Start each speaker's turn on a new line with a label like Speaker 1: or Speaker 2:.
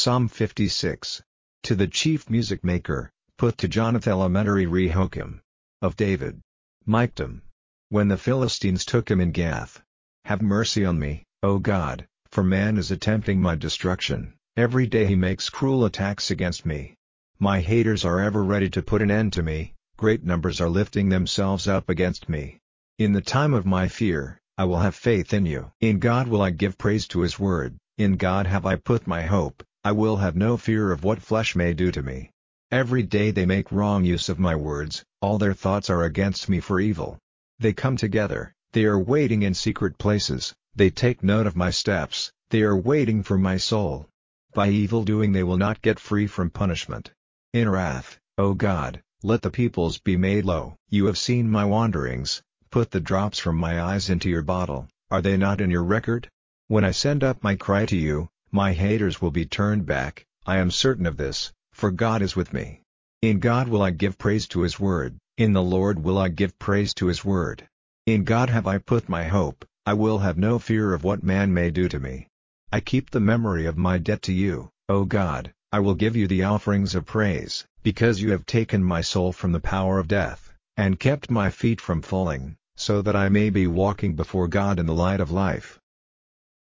Speaker 1: Psalm 56. To the chief music maker, put to Jonath-elem-rehokim. Of David. Michtam. When the Philistines took him in Gath. Have mercy on me, O God, for man is attempting my destruction, every day he makes cruel attacks against me. My haters are ever ready to put an end to me, great numbers are lifting themselves up against me. In the time of my fear, I will have faith in you. In God will I give praise to his word, in God have I put my hope. I will have no fear of what flesh may do to me. Every day they make wrong use of my words, all their thoughts are against me for evil. They come together, they are waiting in secret places, they take note of my steps, they are waiting for my soul. By evil doing they will not get free from punishment. In wrath, O God, let the peoples be made low. You have seen my wanderings, put the drops from my eyes into your bottle, are they not in your record? When I send up my cry to you, my haters will be turned back, I am certain of this, for God is with me. In God will I give praise to his word, in the Lord will I give praise to his word. In God have I put my hope, I will have no fear of what man may do to me. I keep the memory of my debt to you, O God, I will give you the offerings of praise, because you have taken my soul from the power of death, and kept my feet from falling, so that I may be walking before God in the light of life.